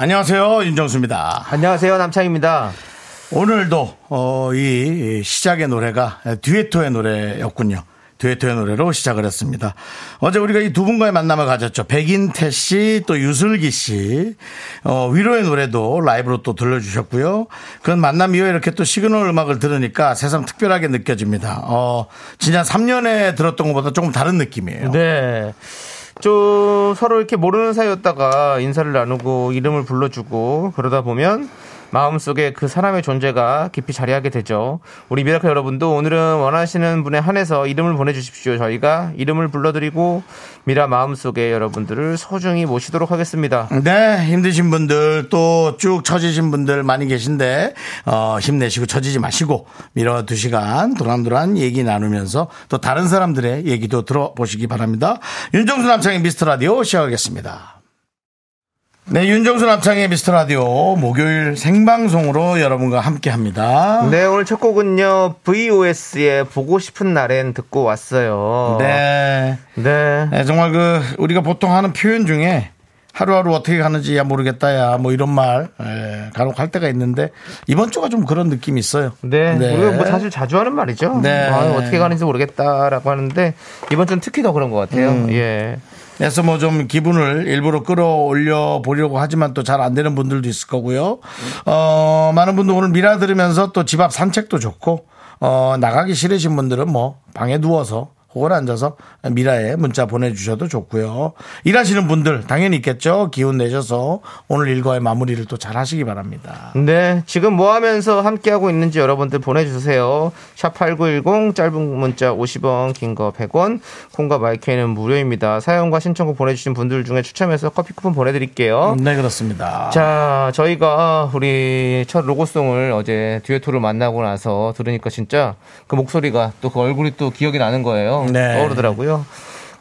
안녕하세요 윤정수입니다. 안녕하세요 남창희입니다. 오늘도 어, 이 시작의 노래가 듀에토의 노래였군요. 듀에토의 노래로 시작을 했습니다. 어제 우리가 이 두 분과의 만남을 가졌죠. 백인태 씨, 또 유슬기 씨, 어, 위로의 노래도 라이브로 또 들려주셨고요. 그 만남 이후에 이렇게 또 시그널 음악을 들으니까 새삼 특별하게 느껴집니다. 어, 지난 3년에 들었던 것보다 조금 다른 느낌이에요. 네. 좀 서로 이렇게 모르는 사이였다가 인사를 나누고 이름을 불러주고 그러다 보면 마음속에 그 사람의 존재가 깊이 자리하게 되죠. 우리 미라클 여러분도 오늘은 원하시는 분에 한해서 이름을 보내주십시오. 저희가 이름을 불러드리고 미라 마음속에 여러분들을 소중히 모시도록 하겠습니다. 네, 힘드신 분들 또 쭉 처지신 분들 많이 계신데 어, 힘내시고 처지지 마시고 미라 두 시간 도란도란 얘기 나누면서 또 다른 사람들의 얘기도 들어보시기 바랍니다. 윤정수 남창의 미스터 라디오 시작하겠습니다. 네, 윤정수 남창의 미스터 라디오 목요일 생방송으로 여러분과 함께 합니다. 네, 오늘 첫 곡은요, VOS의 보고 싶은 날엔 듣고 왔어요. 네. 네. 네, 정말 그 우리가 보통 하는 표현 중에 하루하루 어떻게 가는지 야 모르겠다 야뭐 이런 말 에, 간혹 할 때가 있는데 이번 주가 좀 그런 느낌이 있어요. 네. 우리가 뭐 사실 자주 하는 말이죠. 네. 아, 어떻게 가는지 모르겠다라고 하는데 이번 주는 특히 더 그런 것 같아요. 음. 예. 그래서 뭐 좀 기분을 일부러 끌어올려 보려고 하지만 또 잘 안 되는 분들도 있을 거고요. 어, 많은 분들 오늘 미라 들으면서 또 집 앞 산책도 좋고, 어, 나가기 싫으신 분들은 뭐 방에 누워서 혹은 앉아서 미라에 문자 보내주셔도 좋고요. 일하시는 분들 당연히 있겠죠. 기운 내셔서 오늘 일과의 마무리를 또 잘 하시기 바랍니다. 네. 지금 뭐 하면서 함께하고 있는지 여러분들 보내주세요. 샵8910 짧은 문자 50원, 긴 거 100원, 콩과 마이크는 무료입니다. 사연과 신청곡 보내주신 분들 중에 추첨해서 커피 쿠폰 보내드릴게요. 네, 그렇습니다. 자, 저희가 우리 첫 로고송을 어제 듀에토를 만나고 나서 들으니까 진짜 그 목소리가 또 그 얼굴이 또 기억이 나는 거예요. 네. 떠오르더라고요.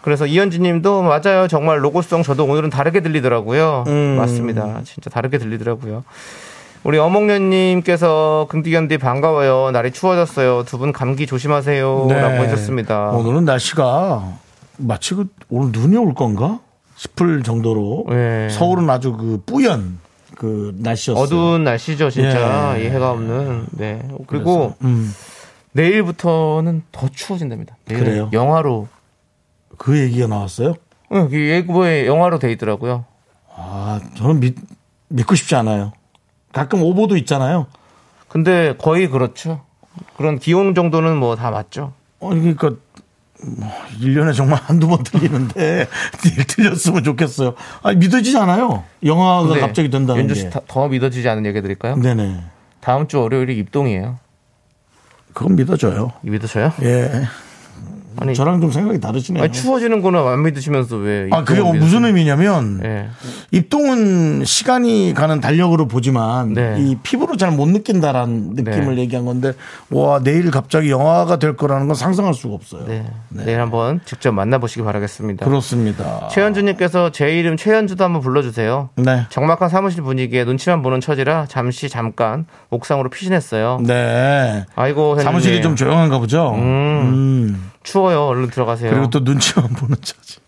그래서 이현진 님도 맞아요. 정말 로고송 저도 오늘은 다르게 들리더라고요. 음. 맞습니다. 진짜 다르게 들리더라고요. 우리 어몽년 님께서 긍디견디 반가워요. 날이 추워졌어요. 두 분 감기 조심하세요. 네. 라고 해줬습니다. 오늘은 날씨가 마치 그 오늘 눈이 올 건가 싶을 정도로 네. 서울은 아주 그 뿌연 그 날씨였어요. 어두운 날씨죠, 진짜. 예. 이 해가 없는. 네. 그리고 음, 내일부터는 더 추워진답니다. 그래요? 영하로. 그 얘기가 나왔어요. 응, 이 예고에 영하로 돼 있더라고요. 아 저는 믿, 믿고 싶지 않아요. 가끔 오보도 있잖아요. 근데 거의 그렇죠. 그런 기온 정도는 뭐 다 맞죠. 어, 그러니까 뭐 1년에 정말 한두 번 틀리는데 일 틀렸으면 좋겠어요. 아니 믿어지지 않아요. 영화가 갑자기 된다는 윤주 게. 씨더 믿어지지 않은 얘기 드릴까요? 네네. 다음 주 월요일이 입동이에요. 그건 믿어져요. 믿으셔요? 예. 아니, 저랑 좀 생각이 다르시네요. 아니, 추워지는 거는 안 믿으시면서 왜? 아, 그게 입동을 무슨? 의미냐면 예. 입동은 시간이 가는 달력으로 보지만 네. 이 피부로 잘 못 느낀다라는 느낌을 네. 얘기한 건데 와 내일 갑자기 영화가 될 거라는 건 상상할 수가 없어요. 네. 내일 한번 직접 만나보시기 바라겠습니다. 그렇습니다. 최현주님께서 제 이름 최현주도 한번 불러주세요. 네. 적막한 사무실 분위기에 눈치만 보는 처지라 잠시 잠깐 옥상으로 피신했어요. 네. 아이고. 사무실이 좀 조용한가 보죠. 음. 추워요. 얼른 들어가세요. 그리고 또 눈치만 보는 처지.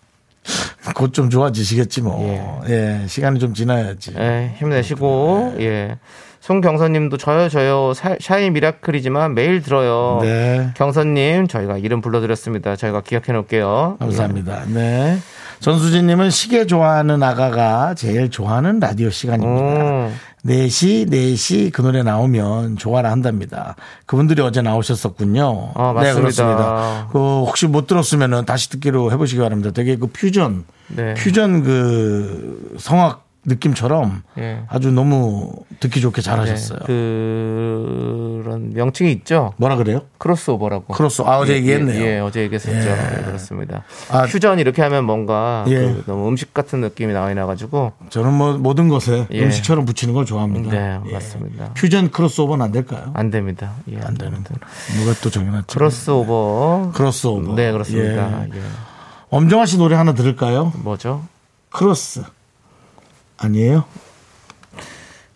곧 좀 좋아지시겠지 뭐. 예. 시간이 좀 지나야지. 예, 힘내시고 예. 송경선님도 저요 저요 사- 샤이 미라클이지만 매일 들어요. 네. 경선님 저희가 이름 불러드렸습니다. 저희가 기억해 놓을게요. 감사합니다. 네. 전수진님은 시계 좋아하는 아가가 제일 좋아하는 라디오 시간입니다. 오. 4시, 4시 그 노래 나오면 좋아라 한답니다. 그분들이 어제 나오셨었군요. 아, 네, 맞습니다. 그렇습니다. 그 혹시 못 들었으면은 다시 듣기로 해보시기 바랍니다. 되게 그 퓨전, 네. 퓨전 그 성악 느낌처럼 예. 아주 너무 듣기 좋게 잘하셨어요. 네, 그 런 명칭이 있죠. 뭐라 그래요? 크로스오버라고. 크로스. 아, 어제 예, 얘기했네요. 예, 예, 어제 얘기했었죠. 예. 예, 그렇습니다. 아, 퓨전 이렇게 하면 뭔가 예. 그 너무 음식 같은 느낌이 나이 나가지고 저는 뭐 모든 것에 예. 음식처럼 붙이는 걸 좋아합니다. 네, 예. 맞습니다. 퓨전 크로스오버는 안 될까요? 안 됩니다. 예, 안 되는데. 누가 또 정해놨죠? 크로스오버. 크로스오버. 네, 그렇습니다. 엄정화 씨 노래 하나 들을까요? 뭐죠? 크로스. 아니에요?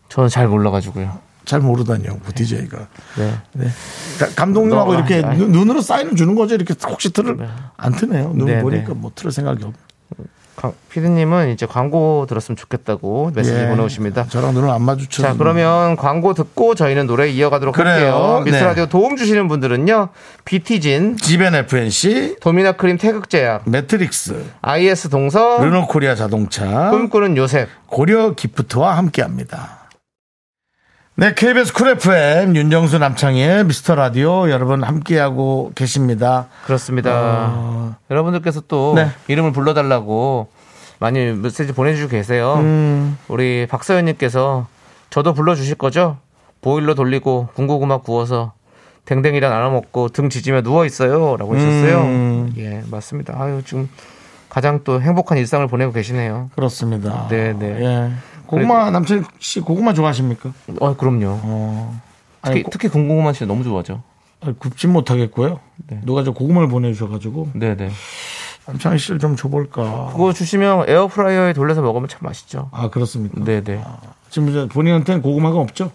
저는 잘 몰라가지고요. 잘 모르다니요, 뭐 DJ가. 네. 네. 자, 감독님하고 너, 이렇게 아, 아. 눈- 눈으로 사인을 주는 거죠. 이렇게 혹시 틀을 안 트네요. 눈 네, 보니까 네. 뭐 틀을 생각이 없. 피디님은 이제 광고 들었으면 좋겠다고 메시지 예. 보내오십니다. 저랑 눈을 안 마주쳐. 자, 그러면 광고 듣고 저희는 노래 이어가도록 그래요. 할게요. 미스 네. 라디오 도움 주시는 분들은요. 비티진, 지벤 FNC, 도미나 크림 태극제약, 매트릭스, IS 동서, 르노 코리아 자동차, 꿈꾸는 요셉. 고려 기프트와 함께합니다. 네, KBS 쿨 FM 윤정수 남창희의 미스터 라디오 여러분 함께하고 계십니다. 그렇습니다. 여러분들께서 또 어. 네. 이름을 불러달라고 많이 메시지 보내주시고 계세요. 음. 우리 박서연님께서 저도 불러주실 거죠? 보일러 돌리고 군고구마 구워서 댕댕이랑 나눠 먹고 등 지지며 누워 있어요. 라고 하셨어요. 음. 예, 맞습니다. 아유, 지금 가장 또 행복한 일상을 보내고 계시네요. 그렇습니다. 네, 네. 예. 고구마 남창희 씨 고구마 좋아하십니까? 어, 그럼요. 어. 특히, 아니, 고- 특히 군고구마 진짜 너무 좋아하죠. 아니, 굽진 못하겠고요. 네. 누가 저 고구마를 보내주셔가지고 네네. 남창희 씨를 좀 줘볼까. 그거 주시면 에어프라이어에 돌려서 먹으면 참 맛있죠. 아 그렇습니까? 네네. 지금 이제 본인한테는 고구마가 없죠?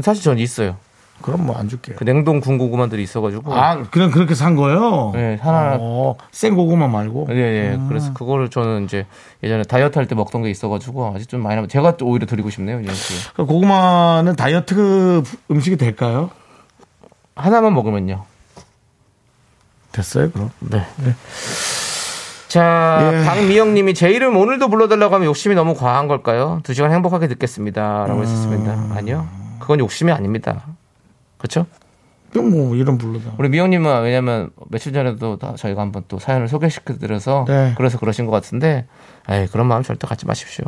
사실 전 있어요. 그럼 뭐 안 줄게요. 그 냉동 군고구마들이 있어가지고. 아 그냥 그렇게 산 거예요? 네, 하나. 어, 생 고구마 말고. 예, 예. 그래서 그거를 저는 이제 예전에 다이어트 할 때 먹던 게 있어가지고 아직 좀 많이 남아. 제가 또 오히려 드리고 싶네요, 씨. 그 고구마는 다이어트 음식이 될까요? 하나만 먹으면요. 됐어요, 그럼. 네. 자, 예. 박미영 님이 제 이름 오늘도 불러달라고 하면 욕심이 너무 과한 걸까요? 두 시간 행복하게 듣겠습니다. 라고 했었습니다. 아니요. 그건 욕심이 아닙니다. 그렇죠? 뭐 이름 불러다. 우리 미영님은 왜냐면 며칠 전에도 다 저희가 한번 또 사연을 소개시켜드려서 네. 그래서 그러신 것 같은데 에이, 그런 마음 절대 갖지 마십시오.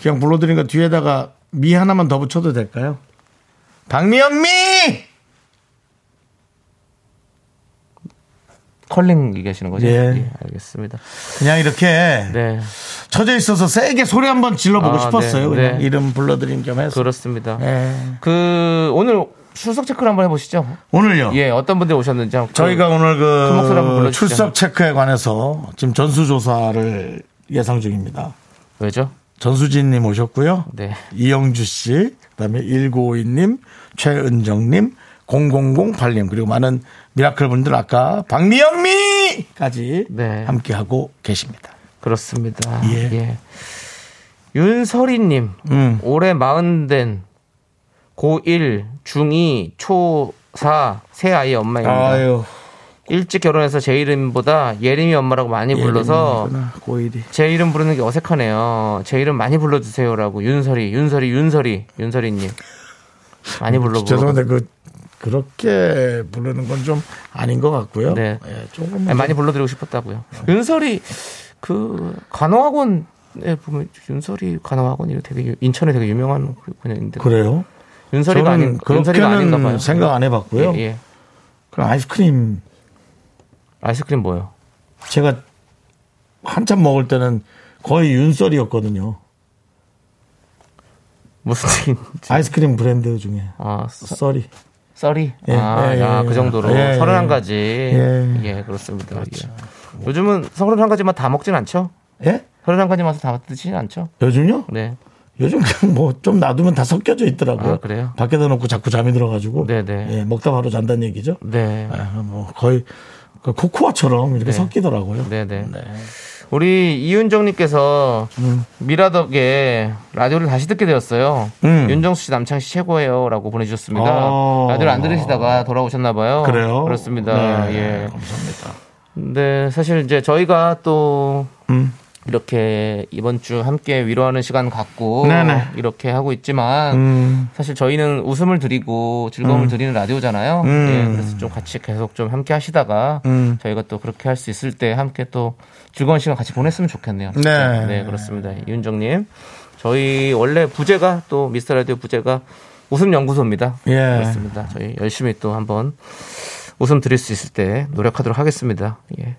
그냥 불러드리니까 뒤에다가 미 하나만 더 붙여도 될까요? 박미영 미! 컬링 얘기하시는 거죠? 예. 알겠습니다. 그냥 이렇게 네, 쳐져 있어서 세게 소리 한번 질러보고 아, 싶었어요. 네, 그냥 네. 이름 불러드린 겸 해서. 그렇습니다. 예. 그 오늘 출석 체크를 한번 해보시죠. 오늘요. 예, 어떤 분들이 오셨는지 저희가 오늘 큰 목소리 한번 그 불러주시죠. 출석 체크에 관해서 지금 전수조사를 예상 중입니다. 왜죠? 전수진님 오셨고요. 네. 이영주 씨, 그다음에 1952님, 최은정님, 0008님 그리고 많은 미라클 분들 아까 박미영미까지 네. 함께 하고 계십니다. 그렇습니다. 예. 예. 윤설이님, 음. 올해 마흔 된 고1, 중2, 초4, 새 아이 엄마입니다. 아유, 일찍 결혼해서 제 이름보다 예림이 엄마라고 많이 불러서 고일이. 제 이름 부르는 게 어색하네요. 제 이름 많이 불러주세요라고 윤설이, 윤설이, 윤설이, 윤설이님 많이 불러보고. 죄송한데 그 그렇게 부르는 건 좀 아닌 것 같고요. 네. 예, 조금 아니, 많이 불러드리고 싶었다고요. 윤설이 그 간호학원에 보면 윤설이 간호학원이 되게 유- 인천에 되게 유명한 분야인데 그래요. 윤설이가 아닌 윤설이가 아닌가 봐요. 그렇게는 생각 안 해봤고요. 예, 예. 그럼 아이스크림 아이스크림 뭐요? 제가 한참 먹을 때는 거의 윤설이었거든요. 무슨 얘기인지. 아이스크림 브랜드 중에 아, 써- 썰이. 썰이. 예, 아, 예, 야, 예, 그 정도로 예, 서른한 예. 가지. 예. 예, 그렇습니다. 예. 요즘은 서른 한 가지만 다 먹진 않죠? 예? 서른 한 가지만 다 드시진 않죠? 요즘요? 네. 요즘 뭐 좀 놔두면 다 섞여져 있더라고요. 아, 그래요? 밖에다 놓고 자꾸 잠이 들어가지고. 네네. 예, 먹다 바로 잔다는 얘기죠. 네. 아, 뭐 거의 그 코코아처럼 이렇게 네. 섞이더라고요. 네네. 우리 이윤정님께서 미라덕에 라디오를 다시 듣게 되었어요. 음. 윤정수 씨 남창 씨 최고예요라고 보내주셨습니다. 아. 라디오를 안 들으시다가 돌아오셨나봐요. 그래요? 그렇습니다. 네, 예. 감사합니다. 근데 사실 이제 저희가 또 음. 이렇게 이번 주 함께 위로하는 시간 갖고 네네. 이렇게 하고 있지만 음. 사실 저희는 웃음을 드리고 즐거움을 드리는 라디오잖아요. 음. 예, 그래서 좀 같이 계속 좀 함께 하시다가 음. 저희가 또 그렇게 할 수 있을 때 함께 또 즐거운 시간 같이 보냈으면 좋겠네요. 진짜. 네. 그렇습니다. 이윤정님. 저희 원래 부제가 또 미스터 라디오 부제가 웃음 연구소입니다. 예. 그렇습니다. 저희 열심히 또 한번 웃음 드릴 수 있을 때 노력하도록 하겠습니다. 예.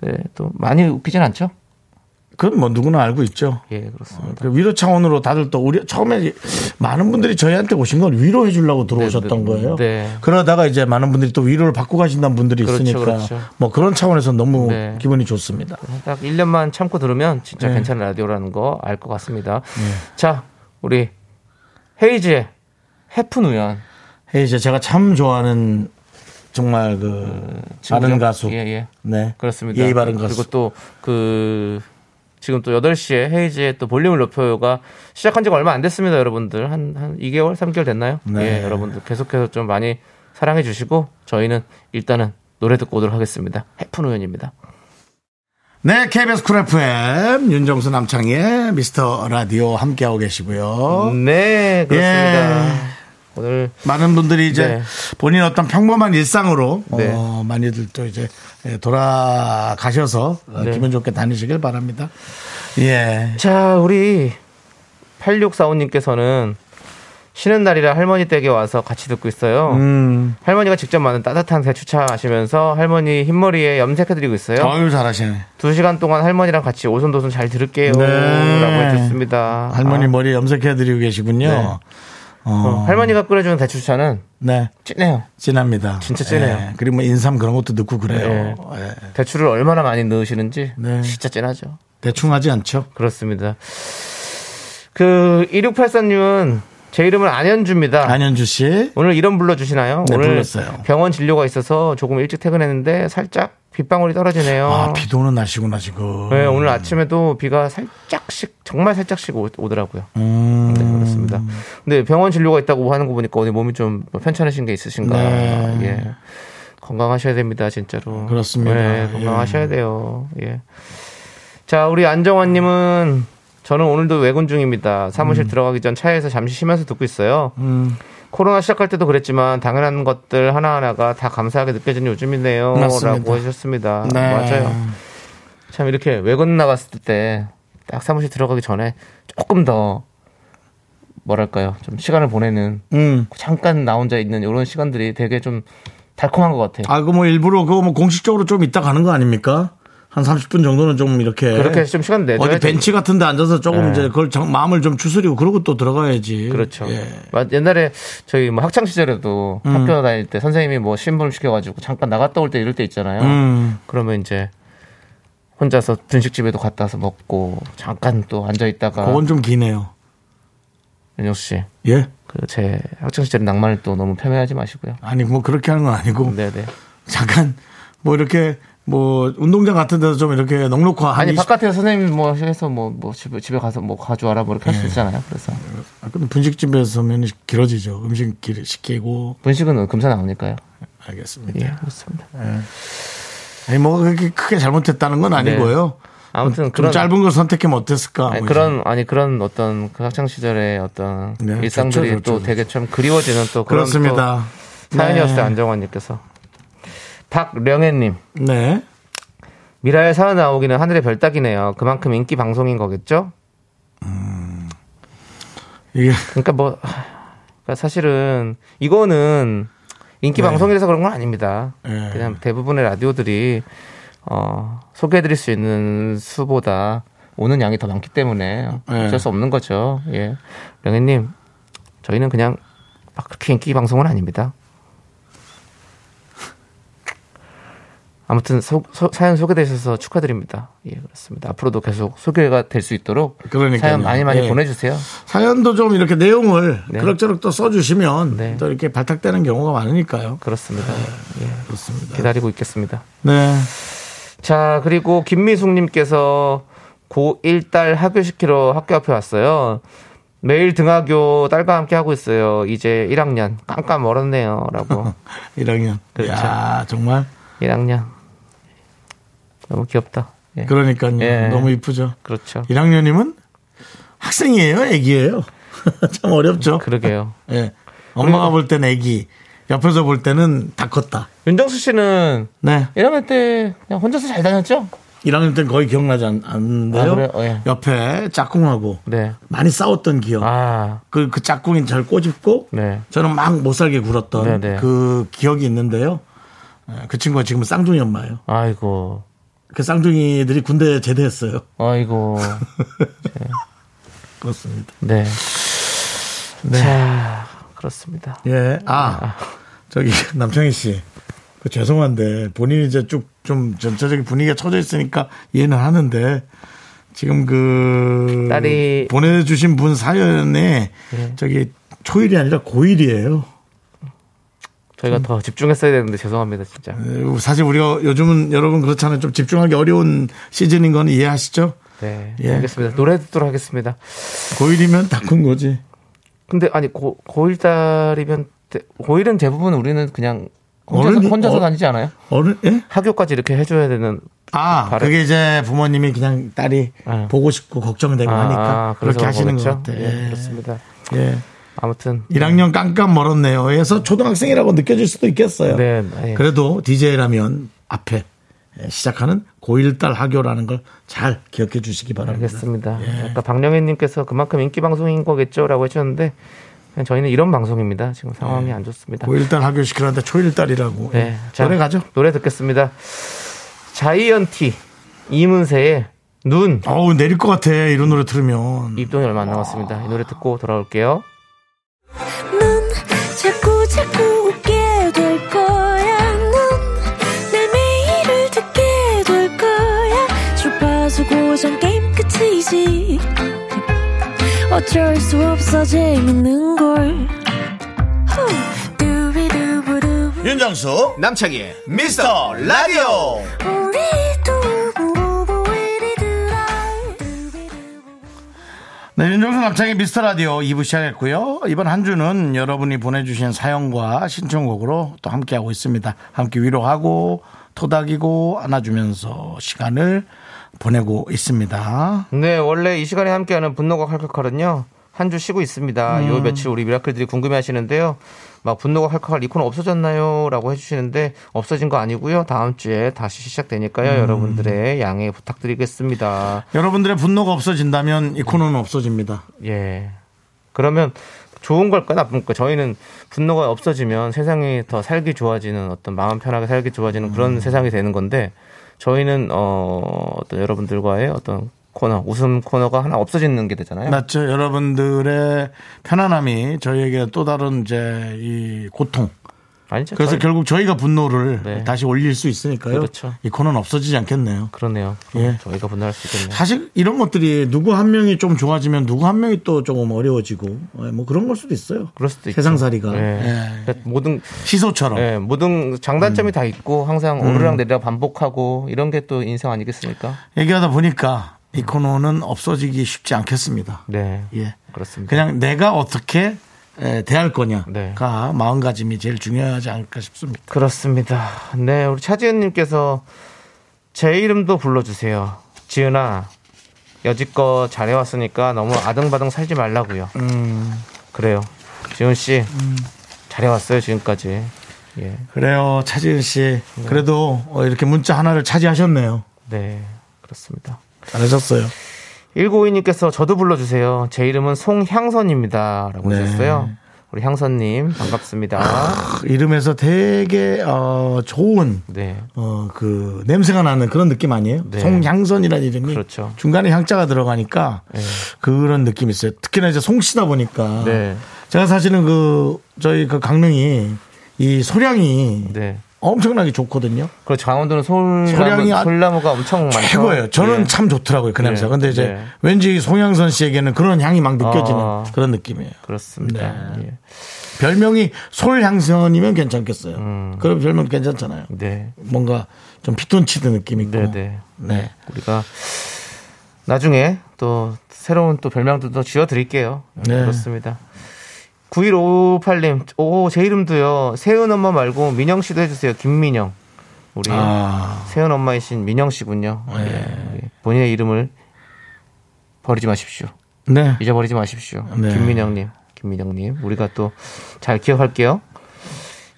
네, 또 많이 웃기진 않죠? 그건 뭐 누구나 알고 있죠. 예, 그렇습니다. 그 위로 차원으로 다들 또 우리 처음에 많은 분들이 저희한테 오신 걸 위로해 주려고 들어오셨던 네, 네, 거예요. 네. 그러다가 이제 많은 분들이 또 위로를 받고 가신다는 분들이 그렇죠, 있으니까 그렇죠. 뭐 그런 차원에서 너무 네. 기분이 좋습니다. 딱 1년만 참고 들으면 진짜 네. 괜찮은 라디오라는 거 알 것 같습니다. 자, 우리 헤이즈의 해픈 우연. 헤이즈 제가 참 좋아하는 정말 그 바른 친구죠? 가수. 예, 예. 네. 그렇습니다. 예의 바른 가수. 그리고 또그 지금 또 8시에 헤이즈의 또 볼륨을 높여요가 시작한 지가 얼마 안 됐습니다, 여러분들. 한, 한 2개월, 3개월 됐나요? 네. 예, 여러분들 계속해서 좀 많이 사랑해 주시고 저희는 일단은 노래 듣고 오도록 하겠습니다. 해픈 우연입니다. 네, KBS 쿨 FM 윤정수 남창의 미스터 라디오 함께하고 계시고요. 네, 그렇습니다. 예. 오늘 많은 분들이 이제 네. 본인 어떤 평범한 일상으로 네. 어, 많이들 또 이제 예, 돌아가셔서 어, 네. 기분 좋게 다니시길 바랍니다. 예. 자, 우리 8645님께서는 쉬는 날이라 할머니 댁에 와서 같이 듣고 있어요. 음. 할머니가 직접 만든 따뜻한 대추차 마시면서 할머니 흰머리에 염색해드리고 있어요. 어유 잘하시네. 두 시간 동안 할머니랑 같이 오손도손 잘 들을게요. 네. 라고 해줬습니다. 할머니 아, 머리 염색해드리고 계시군요. 네. 어, 어, 할머니가 끓여주는 대추차는 네. 진해요. 진합니다. 진짜 진해요. 예. 그리고 뭐 인삼 그런 것도 넣고 그래요. 예. 대추를 얼마나 많이 넣으시는지 네. 진짜 진하죠. 대충 하지 않죠? 그렇습니다. 그 2684님은 제 이름은 안현주입니다. 안현주 씨. 오늘 이름 불러주시나요? 네, 오늘 불렀어요. 병원 진료가 있어서 조금 일찍 퇴근했는데 살짝 빗방울이 떨어지네요. 아, 비도 오는 날씨구나, 지금. 네, 오늘 아침에도 비가 살짝씩 정말 살짝씩 오, 오더라고요. 음. 네, 그렇습니다. 근데 병원 진료가 있다고 하는 거 보니까 어디 몸이 좀 편찮으신 게 있으신가? 네. 예. 건강하셔야 됩니다, 진짜로. 그렇습니다. 네, 건강하셔야 돼요. 예. 자, 우리 안정환 님은 저는 오늘도 외근 중입니다. 사무실 들어가기 전 차에서 잠시 쉬면서 듣고 있어요. 음. 코로나 시작할 때도 그랬지만 당연한 것들 하나하나가 다 감사하게 느껴지는 요즘이네요. 맞습니다. 라고 하셨습니다. 네. 맞아요. 참 이렇게 외근 나갔을 때 딱 사무실 들어가기 전에 조금 더 뭐랄까요 좀 시간을 보내는 음. 잠깐 나 혼자 있는 이런 시간들이 되게 좀 달콤한 것 같아요. 아, 그 뭐 일부러 그거 뭐 공식적으로 좀 이따 가는 거 아닙니까? 한 30분 정도는 좀 이렇게. 그렇게 좀 시간 내줘야죠. 어디 벤치 같은 데 앉아서 조금 네. 이제 그걸 정- 마음을 좀 추스리고 그러고 또 들어가야지. 그렇죠. 예. 맞- 옛날에 저희 뭐 학창 시절에도 음. 학교 다닐 때 선생님이 뭐 신분 시켜 가지고 잠깐 나갔다 올 때 이럴 때 있잖아요. 음. 그러면 이제 혼자서 분식집에도 갔다 와서 먹고 잠깐 또 앉아 있다가 그건 좀 기네요. 윤정수 씨, 예? 그 제 학창 시절 낭만을 또 너무 폄훼하지 마시고요. 아니, 뭐 그렇게 하는 건 아니고. 네네. 잠깐 뭐 이렇게 뭐 운동장 같은 데서 좀 이렇게 넉넉한 한 아니 20 바깥에서 선생님 뭐 해서 뭐, 뭐 집에 집에 가서 뭐 가져와라 뭐 이렇게 할수 있잖아요. 그래서 아, 근데 분식집에서면 길어지죠. 음식 길- 시키고 분식은 금세 나오니까요. 알겠습니다. 예, 그렇습니다. 아니 뭐 그렇게 크게 잘못했다는 건 아니고요. 아무튼 좀 그런 짧은 걸 선택하면 어땠을까? 아니, 뭐 그런 아니 그런 어떤 그 학창 시절의 어떤 네, 일상들이 좋죠, 좋죠, 또 되게 참 그리워지는 또 그런 그렇습니다. 또 사연이었어요 네. 안정환님께서 박령혜님 네. 미라에 사연 나오기는 하늘의 별 따기네요. 그만큼 인기 방송인 거겠죠? 이게 그러니까 뭐 하, 그러니까 사실은 이거는 인기 네. 방송이라서 그런 건 아닙니다. 네. 그냥 대부분의 라디오들이 어, 소개해드릴 수 있는 수보다 오는 양이 더 많기 때문에 네. 어쩔 수 없는 거죠. 예, 명혜님 저희는 그냥 막 그렇게 인기 방송은 아닙니다. 아무튼 소- 소- 사연 소개되셔서 축하드립니다. 예, 그렇습니다. 앞으로도 계속 소개가 될 수 있도록 그러니까요. 사연 많이 많이 예. 보내주세요. 사연도 좀 이렇게 내용을 네. 그럭저럭 또 써주시면 네. 또 이렇게 발탁되는 경우가 많으니까요. 그렇습니다. 예, 그렇습니다. 기다리고 있겠습니다. 네. 자, 그리고 김미숙님께서 고1 딸 학교시키러 학교 앞에 왔어요. 매일 등하교 딸과 함께 하고 있어요. 이제 1학년. 깜깜 멀었네요. 라고. 1학년. 그렇죠. 야 정말 1학년. 너무 귀엽다. 예. 그러니까요. 예. 너무 이쁘죠. 그렇죠. 1학년이면 학생이에요, 애기예요. 참 어렵죠. 그러게요. 예. 엄마가 볼 때는 애기, 옆에서 볼 때는 다 컸다. 윤정수 씨는 네. 1학년 때 그냥 혼자서 잘 다녔죠? 1학년 때는 거의 기억나지 않, 않는데요. 아? 예. 옆에 짝꿍하고 네. 많이 싸웠던 기억. 아, 그, 그 짝꿍이 절 꼬집고 네. 저는 막 못 살게 굴었던 네, 네. 그 기억이 있는데요. 예, 그 친구가 지금 쌍둥이 엄마예요. 아이고, 그 쌍둥이들이 군대에 제대했어요. 아이고. 그렇습니다. 네. 네. 자, 그렇습니다. 예. 아, 저기 남창희 씨. 그 죄송한데 본인이 이제 쭉 좀 전체적인 분위기가 처져 있으니까 이해는 하는데 지금 그 딸이- 보내주신 분 사연에 저기 초일이 아니라 고일이에요. 저희가 더 집중했어야 되는데 죄송합니다, 진짜. 에, 사실 우리가 요즘은 여러분 그렇잖아요. 좀 집중하기 어려운 시즌인 건 이해하시죠? 네. 예. 알겠습니다. 노래 듣도록 하겠습니다. 고일이면 다 큰 거지. 근데 아니 고, 고1 딸이면 대- 고1은 대부분 우리는 그냥 혼자서, 어른이- 혼자서 어- 다니지 않아요? 어른, 예? 학교까지 이렇게 해줘야 되는 아, 바로- 그게 이제 부모님이 그냥 딸이 네. 보고 싶고 걱정되고 하니까 그래서 그렇게 하시는 그렇죠? 것 같아. 예, 예. 그렇습니다. 예. 아무튼 1학년 깜깜 멀었네요. 해서 초등학생이라고 느껴질 수도 있겠어요. 네, 네. 그래도 DJ라면 앞에 시작하는 고1딸 학교라는 걸 잘 기억해 주시기 바랍니다. 알겠습니다. 예. 아까 박영애님께서 그만큼 인기 방송인 거겠죠라고 그냥 저희는 이런 방송입니다. 지금 상황이 안 좋습니다. 고1딸 학교 시키는데 초1딸이라고. 네, 자, 노래 가죠. 노래 듣겠습니다. 자이언티 이문세의 눈 어우, 내릴 것 같아. 이런 노래 들으면. 입동이 얼마 안 남았습니다. 이 노래 듣고 돌아올게요. 끝이지. 어쩔 수 없어 재밌는 걸. 윤정수, 남창희, 미스터 라디오. 네, 윤정수 남창희 미스터 라디오 2부 시작했고요. 이번 한 주는 여러분이 보내주신 사연과 신청곡으로 또 함께하고 있습니다. 함께 위로하고 토닥이고 안아주면서 시간을 보내고 있습니다. 네, 원래 이 시간에 함께하는 분노가 칼칼칼은요. 한 주 쉬고 있습니다. 음. 요 며칠 우리 미라클들이 궁금해 하시는데요. 막 분노가 칼칼칼 이 코너 없어졌나요? 라고 해주시는데 없어진 거 아니고요. 다음 주에 다시 시작되니까요. 음. 여러분들의 양해 부탁드리겠습니다. 여러분들의 분노가 없어진다면 이 코너는 없어집니다. 예. 그러면 좋은 걸까 나쁜 걸까? 저희는 분노가 없어지면 세상이 더 살기 좋아지는 어떤 마음 편하게 살기 좋아지는 음. 그런 세상이 되는 건데 저희는 어 어떤 여러분들과의 어떤 코너 웃음 코너가 하나 없어지는 게 되잖아요. 맞죠? 여러분들의 편안함이 저희에게 또 다른 이제 이 고통. 아니죠. 그래서 저희- 결국 저희가 분노를 네. 다시 올릴 수 있으니까요. 그렇죠. 이 코너는 없어지지 않겠네요. 그러네요. 예. 저희가 분노할 수 있겠네요. 사실 이런 것들이 누구 한 명이 좀 좋아지면 누구 한 명이 또 조금 어려워지고 예, 뭐 그런 걸 수도 있어요. 그럴 수도 있죠. 세상살이가 예. 예. 그러니까 모든 시소처럼 예, 모든 장단점이 음. 다 있고 항상 오르락 내리락 반복하고 이런 게 또 인생 아니겠습니까? 얘기하다 보니까 이 코너는 없어지기 쉽지 않겠습니다. 네. 예. 그렇습니다. 그냥 내가 어떻게 에, 대할 거냐가 네. 마음가짐이 제일 중요하지 않을까 싶습니다. 그렇습니다. 네, 우리 차지은님께서 제 이름도 불러주세요. 지은아, 여지껏 잘해왔으니까 너무 아등바등 살지 말라고요. 음. 그래요. 지은 씨, 잘해왔어요 지금까지. 예, 그래요, 차지은 씨. 그래도 어, 이렇게 문자 하나를 차지하셨네요. 네, 그렇습니다. 잘하셨어요. 1952님께서 저도 불러주세요. 제 이름은 송향선입니다. 라고 네. 하셨어요. 우리 향선님, 반갑습니다. 그 이름에서 되게 어, 좋은 네, 어, 그 냄새가 나는 그런 느낌 아니에요? 네. 송향선이라는 이름이 그렇죠. 중간에 향자가 들어가니까 네. 그런 느낌이 있어요. 특히나 이제 송씨다 보니까 네. 제가 사실은 그 저희 그 강릉이 이 소량이 네. 엄청나게 좋거든요. 그리고 강원도는 솔나무, 소량이 아- 솔나무가 엄청 많죠. 최고예요. 저는 예. 참 좋더라고요 그 냄새. 네. 근데 이제 네. 왠지 송향선 씨에게는 그런 향이 막 느껴지는 아. 그런 느낌이에요. 그렇습니다. 네. 예. 별명이 솔향선이면 괜찮겠어요. 음. 그럼 별명 괜찮잖아요. 네. 뭔가 좀 피톤치드 느낌 있고. 네, 네. 네. 우리가 나중에 또 새로운 또 별명들도 지어 드릴게요. 네. 그렇습니다. 9158님, 오, 제 이름도요. 세은 엄마 말고 민영 씨도 해주세요. 김민영. 우리 아. 세은 엄마이신 민영 씨군요. 네. 예. 본인의 이름을 버리지 마십시오. 네. 잊어버리지 마십시오. 네. 김민영님, 김민영님, 우리가 또 잘 기억할게요.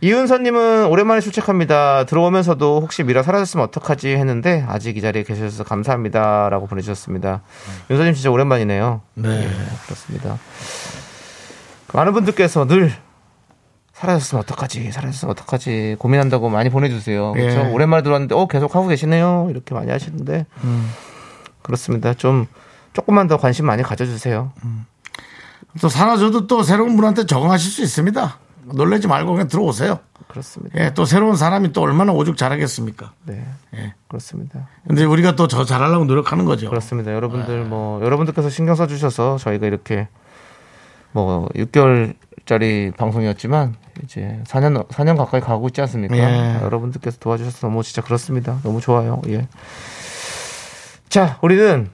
이은서님은 오랜만에 출첵합니다. 들어오면서도 혹시 미라 사라졌으면 어떡하지 했는데 아직 이 자리에 계셔서 감사합니다라고 보내주셨습니다. 윤서님 진짜 오랜만이네요. 네. 예, 그렇습니다. 많은 분들께서 늘 사라졌으면 어떡하지, 사라졌으면 어떡하지 고민한다고 많이 보내주세요. 그렇죠? 예. 오랜만에 들어왔는데 어 계속 하고 계시네요. 이렇게 많이 하시는데 그렇습니다. 좀 조금만 더 관심 많이 가져주세요. 또 사라져도 또 새로운 분한테 적응하실 수 있습니다. 놀라지 말고 그냥 들어오세요. 그렇습니다. 예, 또 새로운 사람이 또 얼마나 오죽 잘하겠습니까? 네, 예. 그렇습니다. 근데 우리가 또 저 잘하려고 노력하는 거죠. 그렇습니다. 여러분들 뭐 여러분들께서 신경 써 주셔서 저희가 이렇게 뭐 6개월짜리 방송이었지만 이제 4년 4년 가까이 가고 있지 않습니까? 예. 여러분들께서 도와주셔서 너무 진짜 그렇습니다. 너무 좋아요. 예. 자, 우리는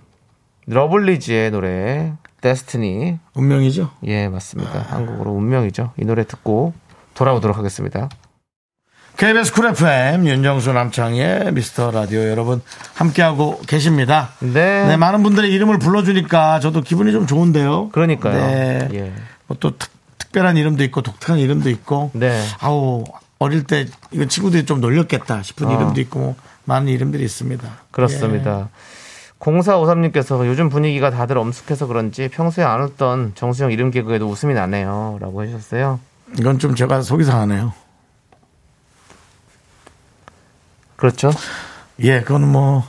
러블리즈의 노래 Destiny 운명이죠. 예 맞습니다. 한국어로 운명이죠. 이 노래 듣고 돌아오도록 하겠습니다. KBS 쿨 FM 윤정수 남창희의 미스터 라디오 여러분 함께하고 계십니다. 네. 네, 많은 분들의 이름을 불러주니까 저도 기분이 좀 좋은데요. 그러니까요. 네. 예. 뭐또 특, 특별한 이름도 있고 독특한 이름도 있고. 네. 아우 어릴 때 이건 친구들이 좀 놀렸겠다 싶은 어. 이름도 있고 뭐 많은 이름들이 있습니다. 그렇습니다. 0453님께서 요즘 분위기가 다들 엄숙해서 그런지 평소에 안 웃던 정수영 이름 개그에도 웃음이 나네요. 라고 해주셨어요. 예. 이건 좀 제가 속이 상하네요. 그렇죠. 예, 그건 뭐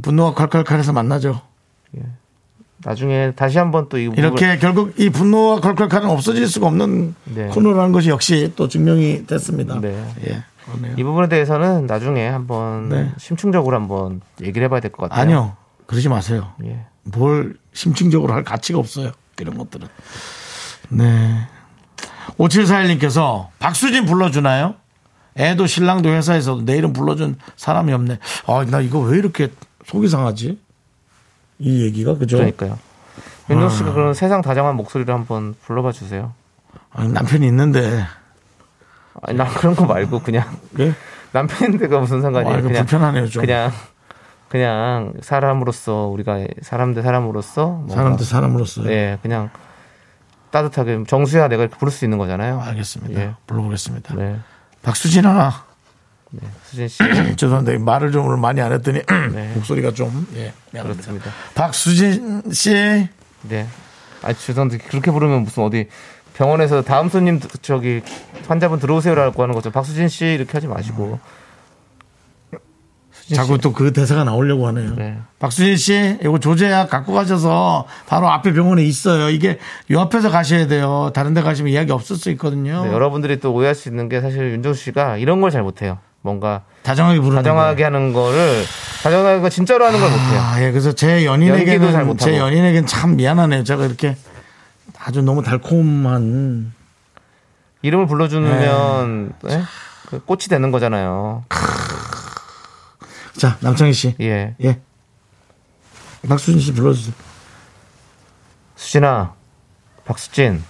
분노가 콸콸콸해서 만나죠. 나중에 다시 한번 또이 이렇게 결국 이 분노와 콸콸콸은 없어질 수가 없는 네. 코너라는 것이 역시 또 증명이 됐습니다. 네. 예, 그러네요. 이 부분에 대해서는 나중에 한번 네. 심층적으로 한번 얘기를 해봐야 될 것 같아요. 아니요, 그러지 마세요. 예. 뭘 심층적으로 할 가치가 없어요. 이런 것들은. 네. 5741님께서 박수진 불러주나요? 애도 신랑도 회사에서도 내 이름 불러준 사람이 없네. 아, 나 이거 왜 이렇게 속이 상하지? 이 얘기가, 그죠? 그러니까요. 윤정 아. 씨가 그런 세상 다정한 목소리를 한번 불러봐 주세요. 아니, 남편이 있는데. 아니, 나 그런 거 말고 그냥 예? 남편인데가 무슨 상관이에요. 아, 그냥 불편하네요, 좀. 그냥 그냥 사람으로서 우리가 사람 대 사람으로서 사람 대 사람으로서. 예, 그냥 따뜻하게 정수야 내가 이렇게 부를 수 있는 거잖아요. 알겠습니다. 예. 불러보겠습니다. 네. 박수진아. 수진 씨 죄송한데 말을 좀 오늘 많이 안 했더니 네. 목소리가 좀 예, 미안합니다. 그렇습니다. 박수진 씨. 네. 아 죄송한데 그렇게 부르면 무슨 어디 병원에서 다음 손님 저기 환자분 들어오세요라고 하는 거죠. 박수진 씨 이렇게 하지 마시고. 수진 자꾸 씨. 또그 대사가 나오려고 하네요. 네. 박수진 씨, 이거 조제약 갖고 가셔서 바로 앞에 병원에 있어요. 이게 요 앞에서 가셔야 돼요. 다른 데 가시면 이야기 없을 수 있거든요. 네, 여러분들이 또 오해할 수 있는 게 사실 윤정수 씨가 이런 걸 잘 못해요. 뭔가 다정하게 부르는 다정하게. 하는 거를 다정하게 거 진짜로 하는 걸 못해요. 아, 예. 그래서 제 연인에게는. 제 연인에게는 참 미안하네요. 제가 이렇게 아주 너무 달콤한 이름을 불러주면 네? 그 꽃이 되는 거잖아요. 자, 남창희 씨. 예. 예. 박수진 씨 불러주세요. 수진아, 박수진.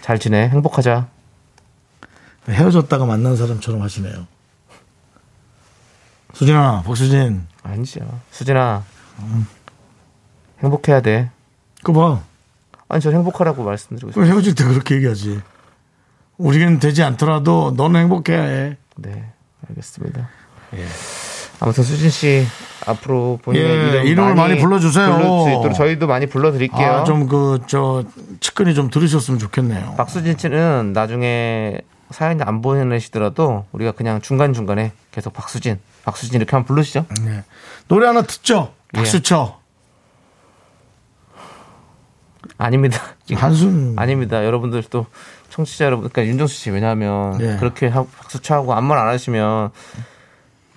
잘 지내. 행복하자. 헤어졌다가 만난 사람처럼 하시네요. 수진아, 박수진. 아니죠. 수진아. 행복해야 돼. 그거 봐. 아니, 저 행복하라고 말씀드리고 싶어요. 헤어질 때 그렇게 얘기하지. 우리는 되지 않더라도 너는 행복해야 해. 네. 알겠습니다. 아무튼 수진 씨, 앞으로 본인의 예, 이름 이름을 많이 불러주세요. 부를 수 있도록 저희도 많이 불러드릴게요. 아, 좀 그, 저, 측근이 좀 들으셨으면 좋겠네요. 박수진 씨는 나중에 사연이 안 보내시더라도 우리가 그냥 중간 중간에 계속 박수진, 박수진 이렇게 한번 부르시죠. 네. 노래 하나 듣죠? 박수 예. 쳐. 아닙니다. 한숨. 아닙니다. 여러분들 또 청취자 여러분, 그러니까 윤정수 씨 왜냐하면 예. 그렇게 하- 박수 쳐하고 아무 말 안 하시면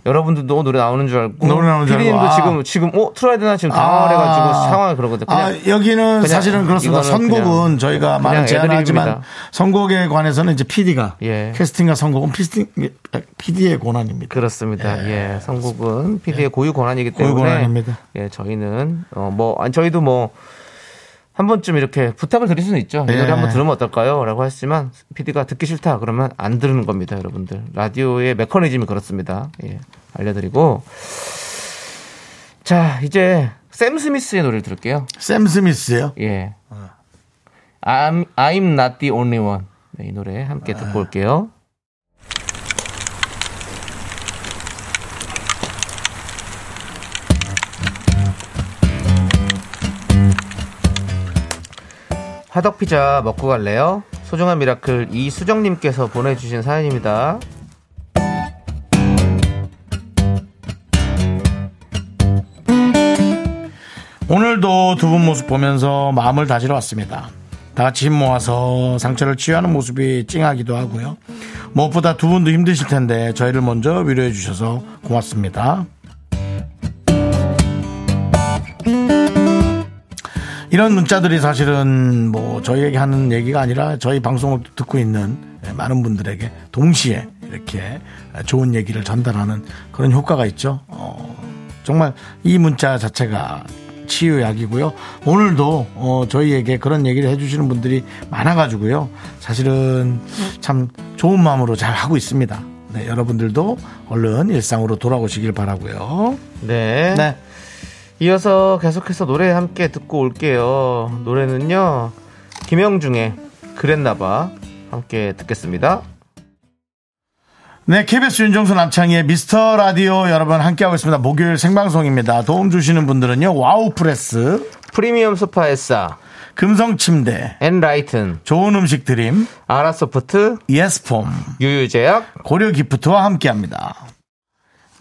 여러분들도 노래 나오는 줄 알고 노래 나오는 줄 알고. 아. 지금 지금 어 틀어야 되나 지금 당황을 해가지고 아. 상황이 그러거든요. 그냥 아, 여기는 사실은 그렇습니다. 선곡은 그냥- 저희가 많은 제안을 하지만. 선곡에 관해서는 이제 PD가 예. 캐스팅과 선곡은 PD의 권한입니다. 그렇습니다. 예, 선곡은 PD의 고유 권한이기 고유 때문에 권한입니다. 예, 저희는 어뭐 저희도 뭐 한 번쯤 이렇게 부탁을 드릴 수는 있죠. 이 예. 노래 한번 들으면 어떨까요? 라고 했지만 PD가 듣기 싫다 그러면 안 들으는 겁니다, 여러분들. 라디오의 메커니즘이 그렇습니다. 예. 알려드리고 자 이제 샘 스미스의 노래를 들을게요. 샘 스미스요. 예. I'm, I'm not the only one. 네, 이 노래 함께 듣고 올게요. 화덕피자 먹고 갈래요? 소중한 미라클 이수정님께서 보내주신 사연입니다. 오늘도 두 분 모습 보면서 마음을 다지러 왔습니다. 다 같이 힘 모아서 상처를 치유하는 모습이 찡하기도 하고요. 무엇보다 두 분도 힘드실 텐데 저희를 먼저 위로해 주셔서 고맙습니다. 이런 문자들이 사실은 뭐 저희에게 하는 얘기가 아니라 저희 방송을 듣고 있는 많은 분들에게 동시에 이렇게 좋은 얘기를 전달하는 그런 효과가 있죠. 어, 정말 이 문자 자체가 치유약이고요. 오늘도 어, 저희에게 그런 얘기를 해주시는 분들이 많아가지고요. 사실은 참 좋은 마음으로 잘 하고 있습니다. 네, 여러분들도 얼른 일상으로 돌아오시길 바라고요. 네. 네. 이어서 계속해서 노래 함께 듣고 올게요. 노래는요, 김영중의 그랬나봐. 함께 듣겠습니다. 네, KBS 윤정수 남창희의 미스터 라디오 여러분 함께하고 있습니다. 목요일 생방송입니다. 도움 주시는 분들은요, 와우 프레스, 프리미엄 소파 에싸, 금성 침대, 엔라이튼, 좋은 음식 드림, 아라소프트, 예스폼, 유유제약, 고려 기프트와 함께 합니다.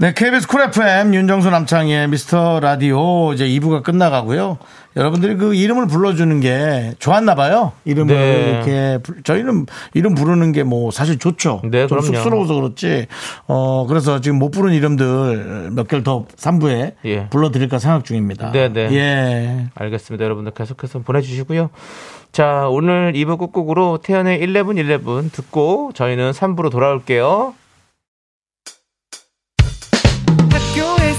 네, KBS 쿨 FM 윤정수 남창희의 미스터 라디오 이제 2부가 끝나가고요. 여러분들이 그 이름을 불러주는 게 좋았나 봐요. 이름을 네. 이렇게 불- 저희는 이름 부르는 게 뭐 사실 좋죠. 네, 좀 그럼요. 쑥스러워서 그렇지. 어 그래서 지금 못 부른 이름들 몇 개를 더 3부에 예. 불러드릴까 생각 중입니다. 네, 네. 예. 알겠습니다. 여러분들 계속해서 보내주시고요. 자, 오늘 2부 끝곡으로 태연의 1111 듣고 저희는 3부로 돌아올게요.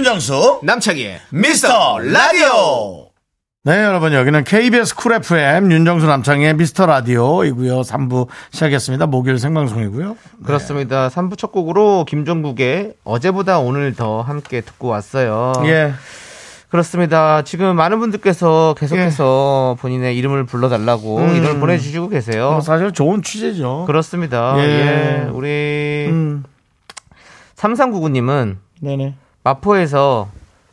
윤정수 남창희의 미스터 라디오. 네, 여러분, 여기는 KBS 쿨 FM 윤정수 남창희의 미스터 라디오이고요. 3부 시작했습니다. 목요일 생방송이고요. 그렇습니다. 3부 첫 곡으로 김종국의 어제보다 오늘 더 함께 듣고 왔어요. 예. 그렇습니다. 지금 많은 분들께서 계속해서 본인의 이름을 불러달라고 음. 이름을 보내주시고 계세요. 뭐 사실 좋은 취지죠. 그렇습니다. 예. 예. 우리 음, 3399님은 네네. 마포에서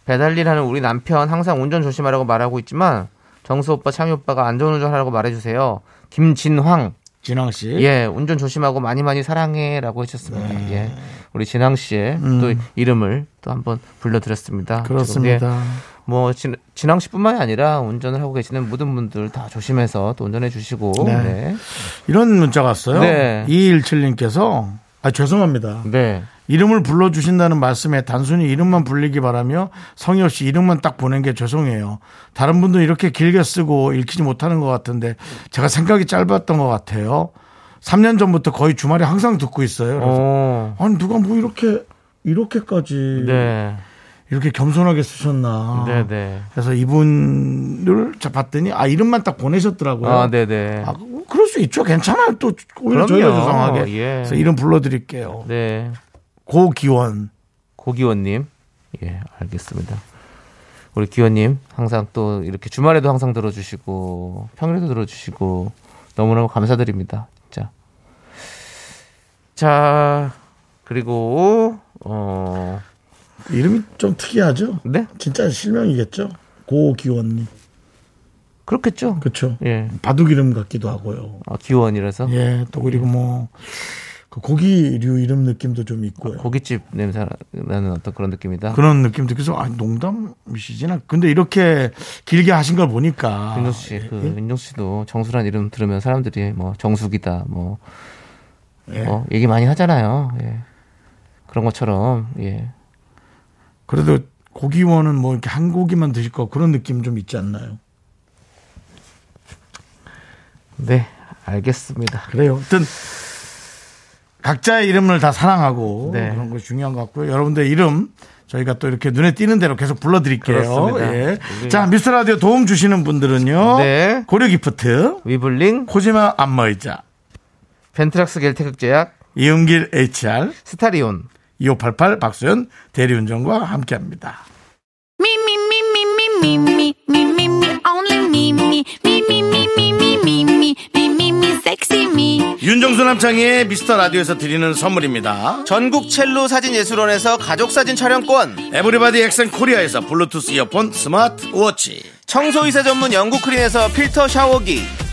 배달일 하는 우리 남편 항상 운전 조심하라고 말하고 있지만 정수 오빠, 창희 오빠가 안전운전 하라고 말해주세요. 김진황. 진황 씨. 예, 운전 조심하고 많이 많이 사랑해라고 해주셨습니다. 네. 예, 우리 진황 씨의 또 이름을 또 한번 불러드렸습니다. 음. 그렇습니다. 예, 뭐 진, 진황 씨뿐만이 아니라 운전을 하고 계시는 모든 분들 다 조심해서 또 운전해 주시고. 네. 네. 이런 문자가 왔어요. 네. 217님께서 아 죄송합니다. 네. 이름을 불러주신다는 말씀에 단순히 이름만 불리기 바라며 성의 없이 이름만 딱 보낸 게 죄송해요. 다른 분도 이렇게 길게 쓰고 읽히지 못하는 것 같은데 제가 생각이 짧았던 것 같아요. 3년 전부터 거의 주말에 항상 듣고 있어요. 그래서 어. 아니 누가 뭐 이렇게 이렇게까지 네. 이렇게 겸손하게 쓰셨나. 네, 네. 그래서 이분을 자 봤더니 아 이름만 딱 보내셨더라고요. 아, 네, 네. 아, 뭐 그럴 수 있죠. 괜찮아요. 또 오히려. 저희가 죄송하게. 예. 그래서 이름 불러드릴게요. 네. 고기원. 고기원님. 예, 알겠습니다. 우리 기원님 항상 또 이렇게 주말에도 항상 들어주시고 평일에도 들어주시고 너무너무 감사드립니다. 진짜. 자 그리고 어 이름이 좀 특이하죠. 네? 진짜 실명이겠죠. 고기원님. 그렇겠죠. 그렇죠. 예. 바둑 이름 같기도 하고요. 아, 기원이라서. 예, 또 그리고 뭐, 그 고기류 이름 느낌도 좀 있고요. 고깃집 냄새 나는 어떤 그런 느낌이다. 그런 느낌도 그래서 아 농담이시지나 근데 이렇게 길게 하신 걸 보니까 윤정수 씨, 그 윤정수 씨도 정수란 이름 들으면 사람들이 뭐 정수기다, 뭐, 예. 뭐 얘기 많이 하잖아요. 예. 그런 것처럼 예. 그래도 고기원은 뭐 이렇게 한 고기만 드실 거 그런 느낌 좀 있지 않나요? 네, 알겠습니다. 그래요. 하여튼 각자의 이름을 다 사랑하고 네. 그런 거 중요한 것 같고요. 여러분들 이름 저희가 또 이렇게 눈에 띄는 대로 계속 불러드릴게요. 예. 자, 미스터 라디오 도움 주시는 분들은요. 네. 고려 기프트, 위블링, 코지마 안마의자, 벤트락스 겔테극제약, 이은길 HR, 스타리온. 2588 박수현 대리운전과 함께합니다. 윤정수 남창희의 미스터 라디오에서 드리는 선물입니다. 전국 첼로 사진 예술원에서 가족 사진 촬영권. 에브리바디 엑센 코리아에서 블루투스 이어폰 스마트 워치. 청소이사 전문 영국 크린에서 필터 샤워기.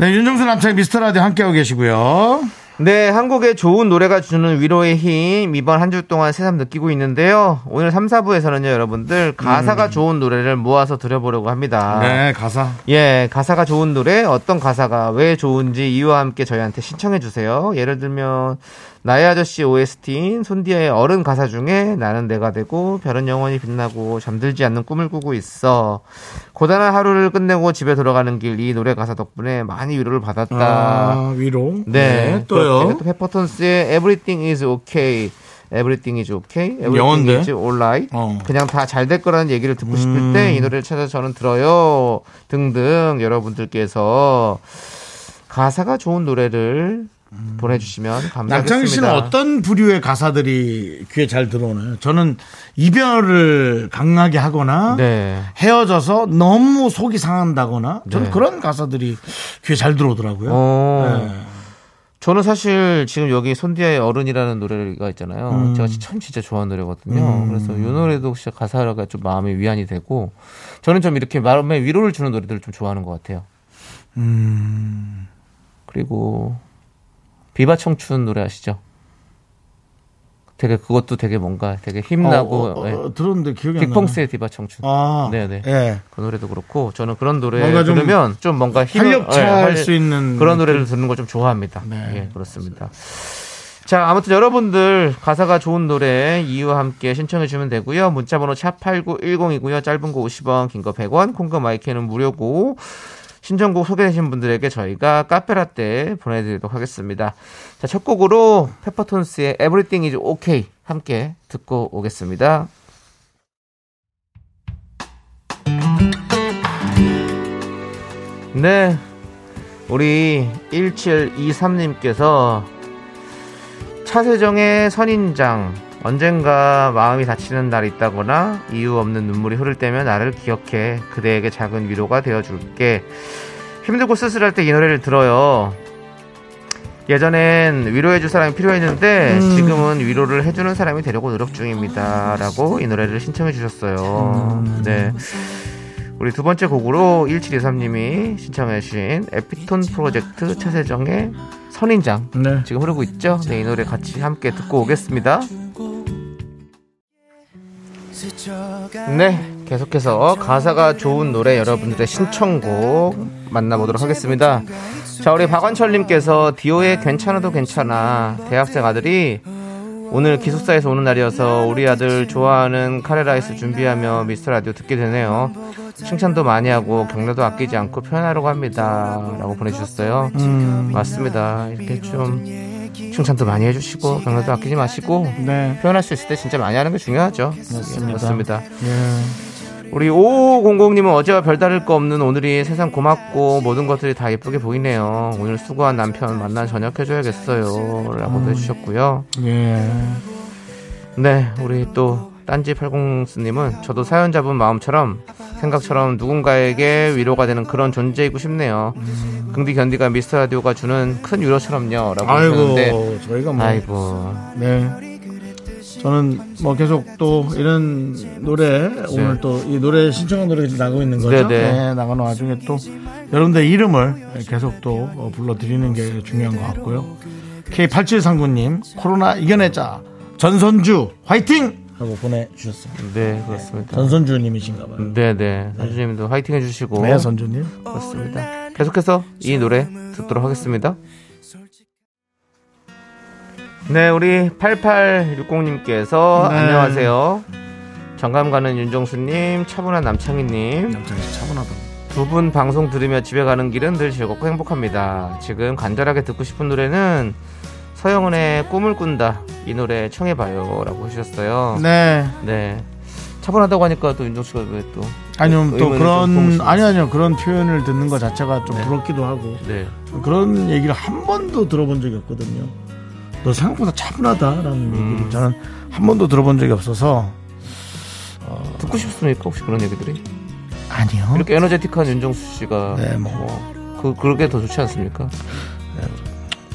네, 윤정수 남창 미스터 라디오 함께하고 계시고요. 네, 한국의 좋은 노래가 주는 위로의 힘 이번 한 주 동안 새삼 느끼고 있는데요. 오늘 3, 4부에서는요, 여러분들 가사가 좋은 노래를 모아서 들어보려고 합니다. 네, 가사. 예, 가사가 좋은 노래, 어떤 가사가 왜 좋은지 이유와 함께 저희한테 신청해 주세요. 예를 들면 나의 아저씨 OST인 손디아의 어른 가사 중에 나는 내가 되고 별은 영원히 빛나고 잠들지 않는 꿈을 꾸고 있어. 고단한 하루를 끝내고 집에 돌아가는 길 이 노래 가사 덕분에 많이 위로를 받았다. 아, 위로. 네, 또요. 또 페퍼톤스의 Everything is okay. Everything is okay. Everything 영어인데? is alright. 어. 그냥 다 잘 될 거라는 얘기를 듣고 싶을 때이 노래를 찾아서 저는 들어요. 등등 여러분들께서 가사가 좋은 노래를 보내주시면 감사하겠습니다. 남창희 씨는 어떤 부류의 가사들이 귀에 잘 들어오나요? 저는 이별을 강하게 하거나 네. 헤어져서 너무 속이 상한다거나 저는 네. 그런 가사들이 귀에 잘 들어오더라고요. 어, 네. 저는 사실 지금 여기 손디아의 어른이라는 노래가 있잖아요. 음. 제가 참 진짜 좋아하는 노래거든요. 그래서 이 노래도 진짜 가사가 좀 마음에 위안이 되고 저는 좀 이렇게 마음에 위로를 주는 노래들을 좀 좋아하는 것 같아요. 음. 그리고 비바 청춘 노래 아시죠? 되게 그것도 되게 뭔가 되게 힘나고 어, 어, 어, 예. 들었는데 기억이 안 나요. 빅펑스의 디바 청춘. 아, 네네. 예. 그 노래도 그렇고 저는 그런 노래 뭔가 좀 들으면 좀 뭔가 활력차할 예, 수 있는 그런 노래를 듣는 걸 좀 좋아합니다. 네. 예, 그렇습니다. 자, 아무튼 여러분들 가사가 좋은 노래 이유와 함께 신청해 주시면 되고요. 문자 번호 샵 8910이고요. 짧은 거 50원, 긴 거 100원, 콩과 마이크는 무료고 신청곡 소개되신 분들에게 저희가 카페라떼 보내드리도록 하겠습니다. 자, 첫 곡으로 페퍼톤스의 Everything is Okay 함께 듣고 오겠습니다. 네. 우리 1723님께서 차세정의 선인장 언젠가 마음이 다치는 날이 있다거나 이유 없는 눈물이 흐를 때면 나를 기억해. 그대에게 작은 위로가 되어줄게. 힘들고 쓸쓸할 때 이 노래를 들어요. 예전엔 위로해줄 사람이 필요했는데 지금은 위로를 해주는 사람이 되려고 노력 중입니다. 라고 이 노래를 신청해 주셨어요. 네. 우리 두 번째 곡으로 1723님이 신청해 주신 에피톤 프로젝트 차세정의 선인장 네. 지금 흐르고 있죠? 네, 이 노래 같이 함께 듣고 오겠습니다. 네, 계속해서 가사가 좋은 노래 여러분들의 신청곡 만나보도록 하겠습니다. 자, 우리 박원철님께서 디오의 괜찮아도 괜찮아. 대학생 아들이 오늘 기숙사에서 오는 날이어서 우리 아들 좋아하는 카레라이스 준비하며 미스터 라디오 듣게 되네요. 칭찬도 많이 하고 격려도 아끼지 않고 표현하려고 합니다. 라고 보내주셨어요. 맞습니다. 이렇게 좀 칭찬도 많이 해주시고 격려도 아끼지 마시고 네. 표현할 수 있을 때 진짜 많이 하는 게 중요하죠. 맞습니다. 예. 우리 5500님은 어제와 별다를 거 없는 오늘이 세상 고맙고 모든 것들이 다 예쁘게 보이네요. 오늘 수고한 남편 만나 저녁해줘야겠어요. 라고 해주셨고요. 예. 네, 우리 또 딴지 80스님은 저도 사연자분 마음처럼 생각처럼 누군가에게 위로가 되는 그런 존재이고 싶네요. 긍디 견디가 미스터 라디오가 주는 큰 위로처럼요. 라고 하셨는데 저희가 뭐. 아이고 네. 저는 뭐 계속 또 이런 노래 오늘 또 이 노래 신청한 노래가 나가고 있는 거죠. 네, 네. 네, 나가는 와중에 또 여러분들 이름을 계속 또 어, 불러드리는 게 중요한 것 같고요. K8739님 코로나 이겨내자 전선주 화이팅 하고 보내주셨습니다. 네, 그렇습니다. 전선주님이신가 봐요. 네, 네. 선주님도 화이팅 해주시고 네, 선주님. 그렇습니다. 계속해서 이 노래 듣도록 하겠습니다. 네, 우리 8860님께서 네. 안녕하세요. 정감 가는 윤정수님, 차분한 남창희님, 남창이 차분하다. 두 분 방송 들으며 집에 가는 길은 늘 즐겁고 행복합니다. 지금 간절하게 듣고 싶은 노래는 서영은의 꿈을 꾼다. 이 노래 청해봐요. 라고 해주셨어요. 네. 네. 차분하다고 하니까 또 윤정수가 왜 또. 아니요, 또 그런. 아니, 아니요. 그런 표현을 듣는 것 자체가 좀 네. 부럽기도 하고. 네. 그런 얘기를 한 번도 들어본 적이 없거든요. 너 생각보다 차분하다라는 음. 얘기를 저는 한 번도 들어본 적이 없어서 듣고 싶습니까? 혹시 그런 얘기들이? 아니요. 이렇게 에너제틱한 윤정수 씨가 네, 뭐. 뭐, 그 그렇게 더 좋지 않습니까?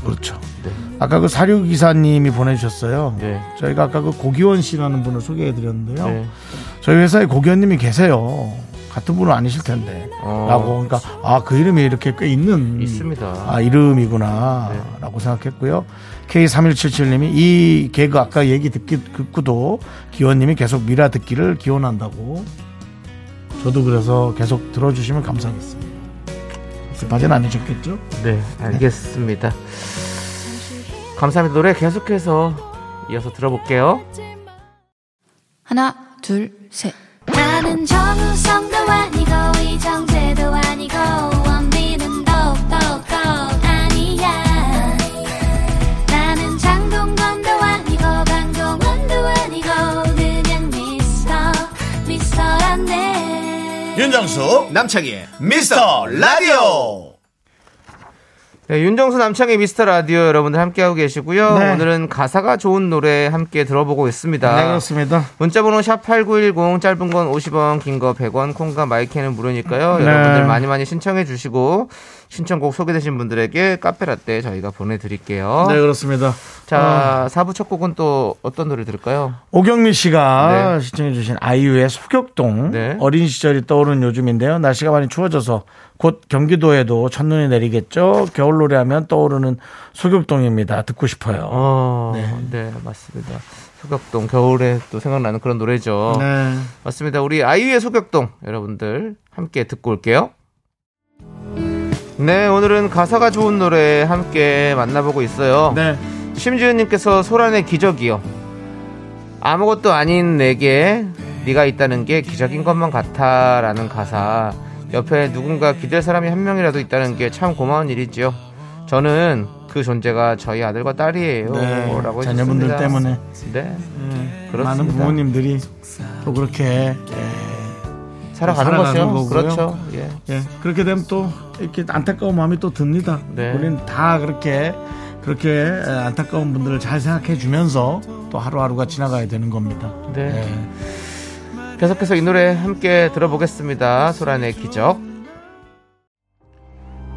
그렇죠. 네. 아까 그 사료 기사님이 보내주셨어요. 네. 저희가 아까 그 고기원 씨라는 분을 소개해드렸는데요. 네. 저희 회사에 고기원님이 계세요. 같은 분은 아니실 텐데. 어. 라고 그러니까 아 그 이름이 이렇게 꽤 있는 있습니다. 아 이름이구나 네. 라고 생각했고요. K3177님이 이 개그 아까 얘기 듣기, 듣고도 기원님이 계속 미라 듣기를 기원한다고 저도 그래서 계속 들어주시면 감사하겠습니다. 급하진 않으셨겠죠? 네, 알겠습니다. 감사합니다. 노래 계속해서 이어서 들어볼게요. 하나, 둘, 셋. 나는 정우성도 아니고 이정재도 아니고 윤정수 남창희의 미스터 라디오 네, 윤정수 남창의 미스터 라디오 여러분들 함께하고 계시고요. 네. 오늘은 가사가 좋은 노래 함께 들어보고 있습니다. 네 그렇습니다. 문자번호 샵8910 짧은 건 50원 긴 거 100원 콩과 마이크는 무료니까요. 네. 여러분들 많이 많이 신청해 주시고 신청곡 소개되신 분들에게 카페라떼 저희가 보내드릴게요. 네 그렇습니다. 자, 사부 첫 곡은 또 어떤 노래 들을까요? 오경미 씨가 네. 시청해주신 아이유의 소격동 네. 어린 시절이 떠오르는 요즘인데요. 날씨가 많이 추워져서 곧 경기도에도 첫눈이 내리겠죠. 겨울 노래하면 떠오르는 소격동입니다. 듣고 싶어요. 어, 네. 맞습니다. 소격동 겨울에 또 생각나는 그런 노래죠. 네. 맞습니다. 우리 아이유의 소격동 여러분들 함께 듣고 올게요. 네, 오늘은 가사가 좋은 노래 함께 만나보고 있어요. 네. 심지은님께서 소란의 기적이요. 아무것도 아닌 내게 네가 있다는 게 기적인 것만 같아라는 가사. 옆에 누군가 기댈 사람이 한 명이라도 있다는 게 참 고마운 일이지요. 저는 그 존재가 저희 아들과 딸이에요. 네. 라고 자녀분들. 때문에 네. 네. 그렇습니다. 많은 부모님들이 또 그렇게 예, 살아가는, 살아가는. 거고요. 그렇죠. 예. 예, 그렇게 되면 또 이렇게 안타까운 마음이 또 듭니다. 네. 우리는 다 그렇게 그렇게 에, 안타까운 분들을 잘 생각해 주면서 또 하루하루가 지나가야 되는 겁니다. 네. 예. 계속해서 이 노래 함께 들어보겠습니다. 소란의 기적.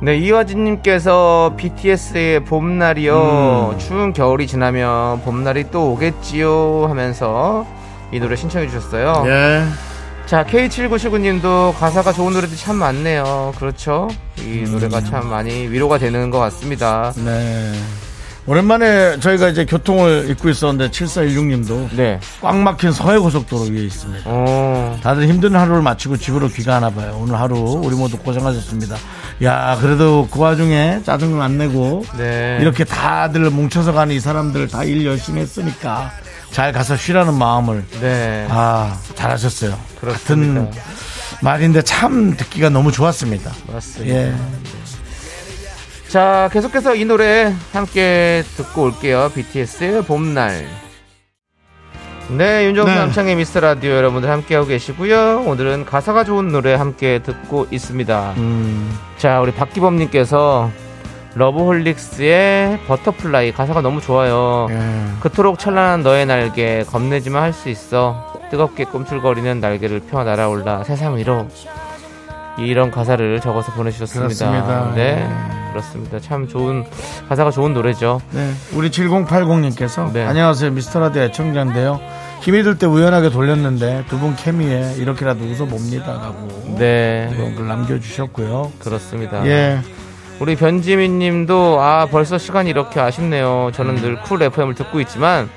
네, 이화진님께서 BTS의 봄날이요. 음. 추운 겨울이 지나면 봄날이 또 오겠지요. 하면서 이 노래 신청해 주셨어요. 예. 자, K7979님도 가사가 좋은 노래들이 참 많네요. 그렇죠? 이 음. 노래가 참 많이 위로가 되는 것 같습니다. 네. 오랜만에 저희가 이제 교통을 입고 있었는데 7416님도 네. 꽉 막힌 서해고속도로 위에 있습니다. 어, 다들 힘든 하루를 마치고 집으로 귀가하나 봐요. 오늘 하루 우리 모두 고생하셨습니다. 야, 그래도 그 와중에 짜증을 안 내고 네. 이렇게 다들 뭉쳐서 가는 이 사람들 다 일 열심히 했으니까 잘 가서 쉬라는 마음을 네. 아 잘하셨어요. 그렇습니다. 같은 말인데 참 듣기가 너무 좋았습니다. 맞습니다. 예. 자, 계속해서 이 노래 함께 듣고 올게요. BTS의 봄날. 네, 윤정수 네. 남창희의 미스터 라디오 여러분들 함께하고 계시고요. 오늘은 가사가 좋은 노래 함께 듣고 있습니다. 음, 자, 우리 박기범님께서 러브홀릭스의 Butterfly 가사가 너무 좋아요. 예. 그토록 찬란한 너의 날개 겁내지만 할 수 있어 뜨겁게 꿈틀거리는 날개를 펴 날아올라 세상 위로 이런 가사를 적어서 보내주셨습니다. 그렇습니다. 네, 그렇습니다. 참 좋은 가사가 좋은 노래죠. 네, 우리 7080님께서 네. 안녕하세요 미스터라디오 애청자인데요 힘이 들 때 우연하게 돌렸는데 두 분 케미에 이렇게라도 웃어봅니다라고 네, 그런 글 남겨주셨고요 그렇습니다. 예 우리 변지민 님도 아 벌써 시간이 이렇게 아쉽네요. 저는 늘 쿨 FM을 듣고 있지만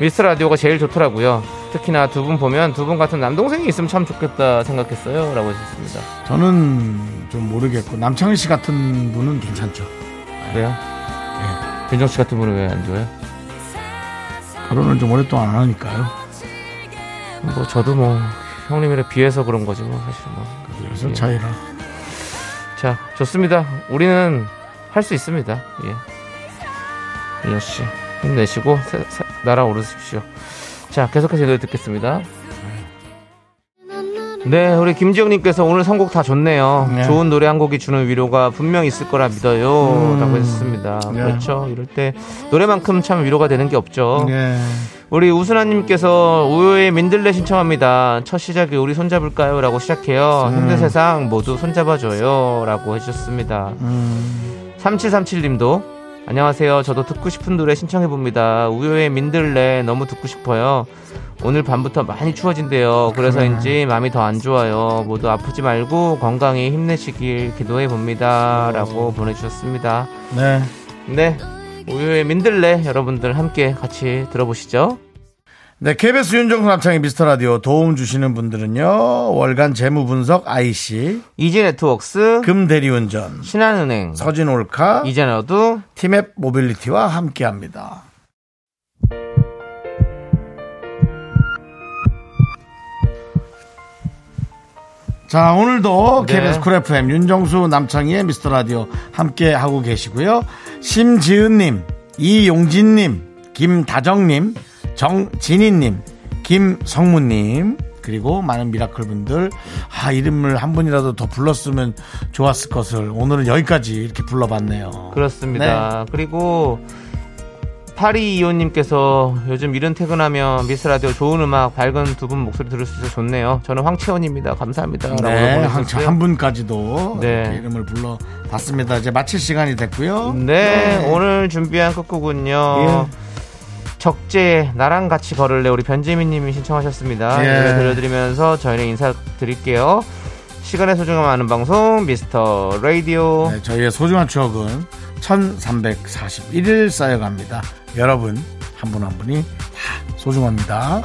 미스터 라디오가 제일 좋더라고요. 특히나 두 분 보면 두 분 같은 남동생이 있으면 참 좋겠다 생각했어요.라고 하셨습니다. 저는 좀 모르겠고 남창희 씨 같은 분은 괜찮죠 그래요? 윤정 씨 같은 분은 왜 안 좋아요? 결혼을 좀 오랫동안 안 하니까요 뭐 저도 뭐 형님이랑 비해서 그런 거지 뭐 사실 뭐. 그래서 예. 차이라 자 좋습니다. 우리는 할 수 있습니다. 예. 윤정 씨 힘내시고 세- 세- 날아오르십시오. 자 계속해서 이 노래 듣겠습니다. 네, 우리 김지영님께서 오늘 선곡 다 좋네요. 네. 좋은 노래 한 곡이 주는 위로가 분명 있을 거라 믿어요. 라고 했습니다. 네. 그렇죠. 이럴 때 노래만큼 참 위로가 되는 게 없죠. 예. 우리 우순아님께서 우효의 민들레 신청합니다. 첫 시작이 우리 손잡을까요? 라고 시작해요. 힘든 세상 모두 손잡아줘요. 라고 해주셨습니다. 3737님도 안녕하세요. 저도 듣고 싶은 노래 신청해봅니다. 우효의 민들레 너무 듣고 싶어요. 오늘 밤부터 많이 추워진대요. 그래서인지 마음이 더 안 좋아요. 모두 아프지 말고 건강히 힘내시길 기도해봅니다. 라고 보내주셨습니다. 네. 네. 우효의 민들레 여러분들 함께 같이 들어보시죠. 네, KBS 윤정수 남창희 미스터 라디오 도움 주시는 분들은요 월간 재무 분석 IC 이지 네트웍스, 금대리운전 신한은행, 서진올카 이제너두, 티맵 모빌리티와 함께 합니다. 자, 오늘도 네. KBS Cool FM 윤정수 남창희의 미스터 라디오 함께 하고 계시고요. 심지은님, 이용진님, 김다정님, 정진희님, 김성무님, 그리고 많은 미라클 분들, 아, 이름을 한 분이라도 더 불렀으면 좋았을 것을 오늘은 여기까지 이렇게 불러봤네요. 그렇습니다. 그리고 8225님께서 요즘 이른 퇴근하면 미스라디오 좋은 음악, 밝은 두 분 목소리 들을 수 있어서 좋네요. 저는 황채원입니다. 감사합니다. 네, 한, 보내주셨고요. 한 분까지도 네. 이름을 불러봤습니다. 이제 마칠 시간이 됐고요. 네, 오늘 준비한 끝곡은요. 예. 적재 나랑 같이 걸을래 우리 변재민 님이 신청하셨습니다. 이 예. 노래 들려드리면서 저희는 인사드릴게요. 시간의 소중함 아는 방송 미스터 라디오. 네, 저희의 소중한 추억은 1341일 쌓여갑니다. 여러분, 한 분한 분이 다 소중합니다.